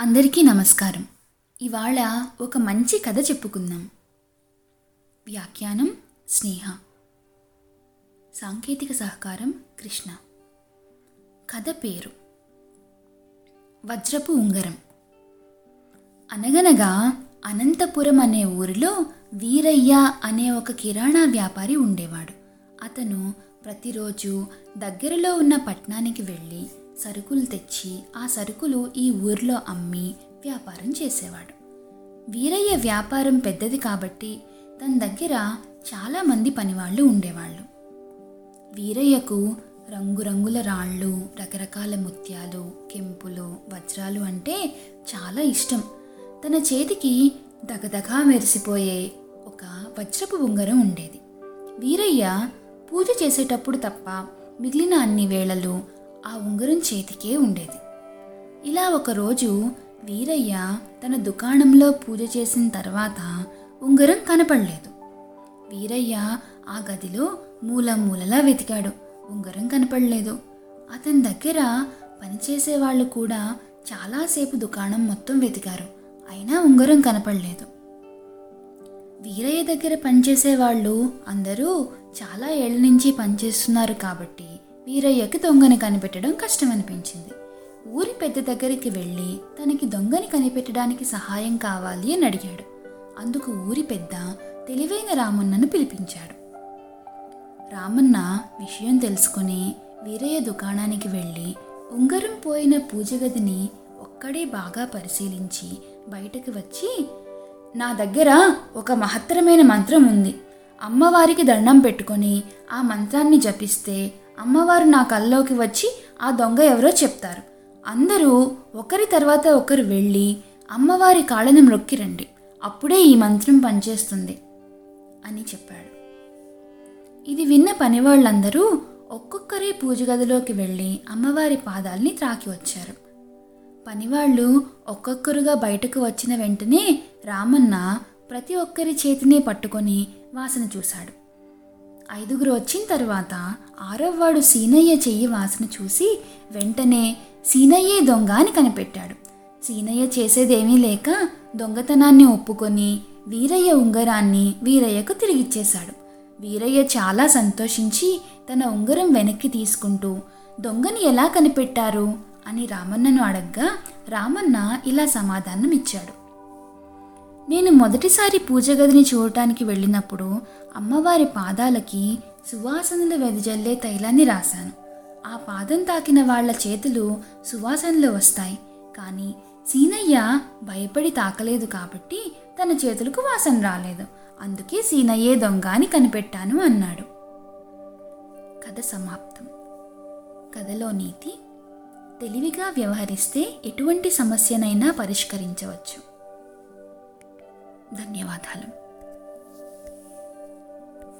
అందరికీ నమస్కారం. ఇవాళ ఒక మంచి కథ చెప్పుకుందాం. వ్యాఖ్యానం స్నేహ. సాంకేతిక సహకారం కృష్ణ. కథ పేరు వజ్రపు ఉంగరం. అనగనగా అనంతపురం అనే ఊరిలో వీరయ్య అనే ఒక కిరాణా వ్యాపారి ఉండేవాడు. అతను ప్రతిరోజు దగ్గరలో ఉన్న పట్టణానికి వెళ్ళి సరుకులు తెచ్చి ఆ సరుకులు ఈ ఊర్లో అమ్మి వ్యాపారం చేసేవాడు. వీరయ్య వ్యాపారం పెద్దది కాబట్టి తన దగ్గర చాలామంది పనివాళ్ళు ఉండేవాళ్ళు. వీరయ్యకు రంగురంగుల రాళ్ళు రకరకాల ముత్యాలు కెంపులు వజ్రాలు అంటే చాలా ఇష్టం. తన చేతికి దగదగా మెరిసిపోయే ఒక వజ్రపు ఉంగరం ఉండేది. వీరయ్య పూజ చేసేటప్పుడు తప్ప మిగిలిన అన్ని వేళలు ఆ ఉంగరం చేతికే ఉండేది. ఇలా ఒకరోజు వీరయ్య తన దుకాణంలో పూజ చేసిన తర్వాత ఉంగరం కనపడలేదు. వీరయ్య ఆ గదిలో మూల మూలలా వెతికాడు. ఉంగరం కనపడలేదు. అతని దగ్గర పనిచేసే వాళ్ళు కూడా చాలాసేపు దుకాణం మొత్తం వెతికారు. అయినా ఉంగరం కనపడలేదు. వీరయ్య దగ్గర పనిచేసే వాళ్ళు అందరూ చాలా ఏళ్ళ నుంచి పనిచేస్తున్నారు కాబట్టి వీరయ్యకి దొంగని కనిపెట్టడం కష్టమనిపించింది. ఊరి పెద్ద దగ్గరికి వెళ్ళి తనకి దొంగని కనిపెట్టడానికి సహాయం కావాలి అని అడిగాడు. అందుకు ఊరి పెద్ద తెలివైన రామన్నను పిలిపించాడు. రామన్న విషయం తెలుసుకుని వీరయ్య దుకాణానికి వెళ్ళి ఉంగరం పోయిన పూజ గదిని ఒక్కడే బాగా పరిశీలించి బయటకు వచ్చి నా దగ్గర ఒక మహత్తరమైన మంత్రం ఉంది. అమ్మవారికి దండం పెట్టుకొని ఆ మంత్రాన్ని జపిస్తే అమ్మవారు నా కల్లోకి వచ్చి ఆ దొంగ ఎవరో చెప్తారు. అందరూ ఒకరి తర్వాత ఒకరు వెళ్ళి అమ్మవారి కాళ్ళను మ్రొక్కిరండి అప్పుడే ఈ మంత్రం పనిచేస్తుంది అని చెప్పాడు. ఇది విన్న పనివాళ్ళందరూ ఒక్కొక్కరే పూజ గదిలోకి వెళ్ళి అమ్మవారి పాదాల్ని త్రాకి వచ్చారు. పనివాళ్ళు ఒక్కొక్కరుగా బయటకు వచ్చిన వెంటనే రామన్న ప్రతి ఒక్కరి చేతిని పట్టుకొని వాసన చూశాడు. ఐదుగురు వచ్చిన తర్వాత ఆరవవాడు సీనయ్య చెయ్యి వాసన చూసి వెంటనే సీనయ్యే దొంగ అని కనిపెట్టాడు. సీనయ్య చేసేదేమీ లేక దొంగతనాన్ని ఒప్పుకొని వీరయ్య ఉంగరాన్ని వీరయ్యకు తిరిగిచ్చేశాడు. వీరయ్య చాలా సంతోషించి తన ఉంగరం వెనక్కి తీసుకుంటూ దొంగని ఎలా కనిపెట్టారు? అని రామన్నను అడగ్గా రామన్న ఇలా సమాధానం ఇచ్చాడు నేను మొదటిసారి పూజ గదిని చూడటానికి వెళ్ళినప్పుడు అమ్మవారి పాదాలకి సువాసనలు వెదజల్లే తైలాన్ని రాశాను. ఆ పాదం తాకిన వాళ్ళ చేతులు సువాసనలు వస్తాయి. కానీ సీనయ్య భయపడి తాకలేదు కాబట్టి తన చేతులకు వాసన రాలేదు. అందుకే సీనయ్యే దొంగ అని కనిపెట్టాను అన్నాడు. కథ సమాప్తం. కథలో నీతి తెలివిగా వ్యవహరిస్తే ఎటువంటి సమస్యనైనా పరిష్కరించవచ్చు. ధన్యవాదాలు.